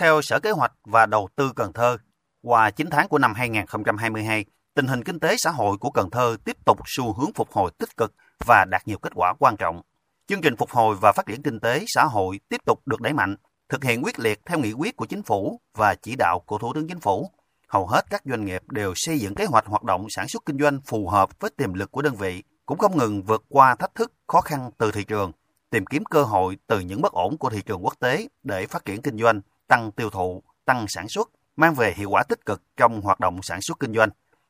Theo Sở Kế hoạch và Đầu tư Cần Thơ, qua 9 tháng của năm 2022, tình hình kinh tế xã hội của Cần Thơ tiếp tục xu hướng phục hồi tích cực và đạt nhiều kết quả quan trọng. Chương trình phục hồi và phát triển kinh tế xã hội tiếp tục được đẩy mạnh, thực hiện quyết liệt theo nghị quyết của chính phủ và chỉ đạo của Thủ tướng Chính phủ. Hầu hết các doanh nghiệp đều xây dựng kế hoạch hoạt động sản xuất kinh doanh phù hợp với tiềm lực của đơn vị, cũng không ngừng vượt qua thách thức, khó khăn từ thị trường, tìm kiếm cơ hội từ những bất ổn của thị trường quốc tế để phát triển kinh doanh, tăng tiêu thụ, tăng sản xuất, mang về hiệu quả tích cực trong hoạt động sản xuất kinh doanh.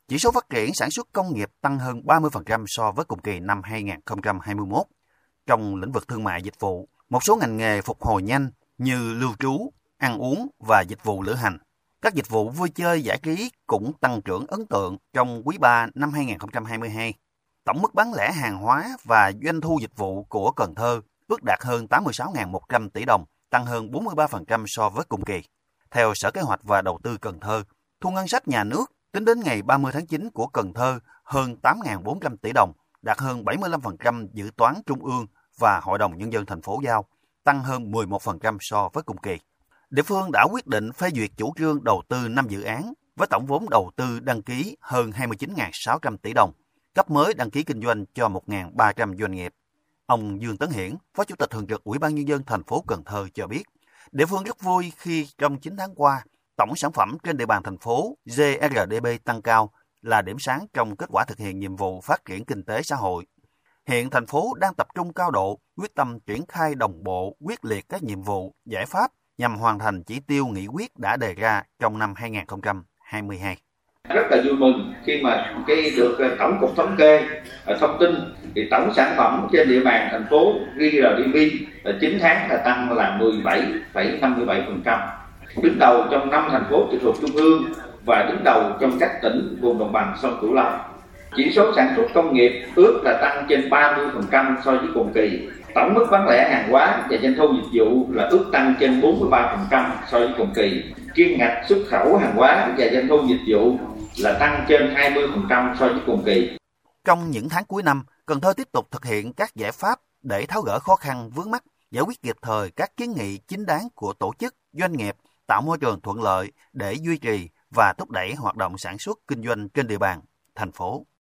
Chỉ số phát triển sản xuất công nghiệp tăng hơn 30% so với cùng kỳ năm 2021. Trong lĩnh vực thương mại dịch vụ, một số ngành nghề phục hồi nhanh như lưu trú, ăn uống và dịch vụ lữ hành. Các dịch vụ vui chơi giải trí cũng tăng trưởng ấn tượng trong quý 3 năm 2022. Tổng mức bán lẻ hàng hóa và doanh thu dịch vụ của Cần Thơ ước đạt hơn 86.100 tỷ đồng, tăng hơn 43% so với cùng kỳ. Theo Sở Kế hoạch và Đầu tư Cần Thơ, thu ngân sách nhà nước tính đến ngày 30 tháng 9 của Cần Thơ hơn 8.400 tỷ đồng, đạt hơn 75% dự toán trung ương và Hội đồng Nhân dân thành phố giao, tăng hơn 11% so với cùng kỳ. Địa phương đã quyết định phê duyệt chủ trương đầu tư 5 dự án với tổng vốn đầu tư đăng ký hơn 29.600 tỷ đồng, cấp mới đăng ký kinh doanh cho 1.300 doanh nghiệp. Ông Dương Tấn Hiển, Phó Chủ tịch Thường trực Ủy ban Nhân dân thành phố Cần Thơ cho biết, địa phương rất vui khi trong 9 tháng qua, tổng sản phẩm trên địa bàn thành phố GRDP tăng cao là điểm sáng trong kết quả thực hiện nhiệm vụ phát triển kinh tế xã hội. Hiện thành phố đang tập trung cao độ, quyết tâm triển khai đồng bộ, quyết liệt các nhiệm vụ, giải pháp nhằm hoàn thành chỉ tiêu nghị quyết đã đề ra trong năm 2022 rất là vui mừng khi mà cái được ờ, tổng cục thống kê ờ, thông tin thì tổng sản phẩm trên địa bàn thành phố GRDP là 9 ờ, tháng là tăng là 17,57%. Đứng đầu trong năm thành phố trực thuộc trung ương và đứng đầu trong các tỉnh vùng đồng bằng sông Cửu Long. Chỉ số sản xuất công nghiệp ước là tăng trên 30% so với cùng kỳ. Tổng mức bán lẻ hàng hóa và doanh thu dịch vụ là ước tăng trên 43% so với cùng kỳ. kim ngạch xuất khẩu hàng hóa và doanh thu dịch vụ là tăng trên 20% so với cùng kỳ. Trong những tháng cuối năm, Cần Thơ tiếp tục thực hiện các giải pháp để tháo gỡ khó khăn vướng mắt, giải quyết kịp thời các kiến nghị chính đáng của tổ chức, doanh nghiệp, tạo môi trường thuận lợi để duy trì và thúc đẩy hoạt động sản xuất kinh doanh trên địa bàn thành phố.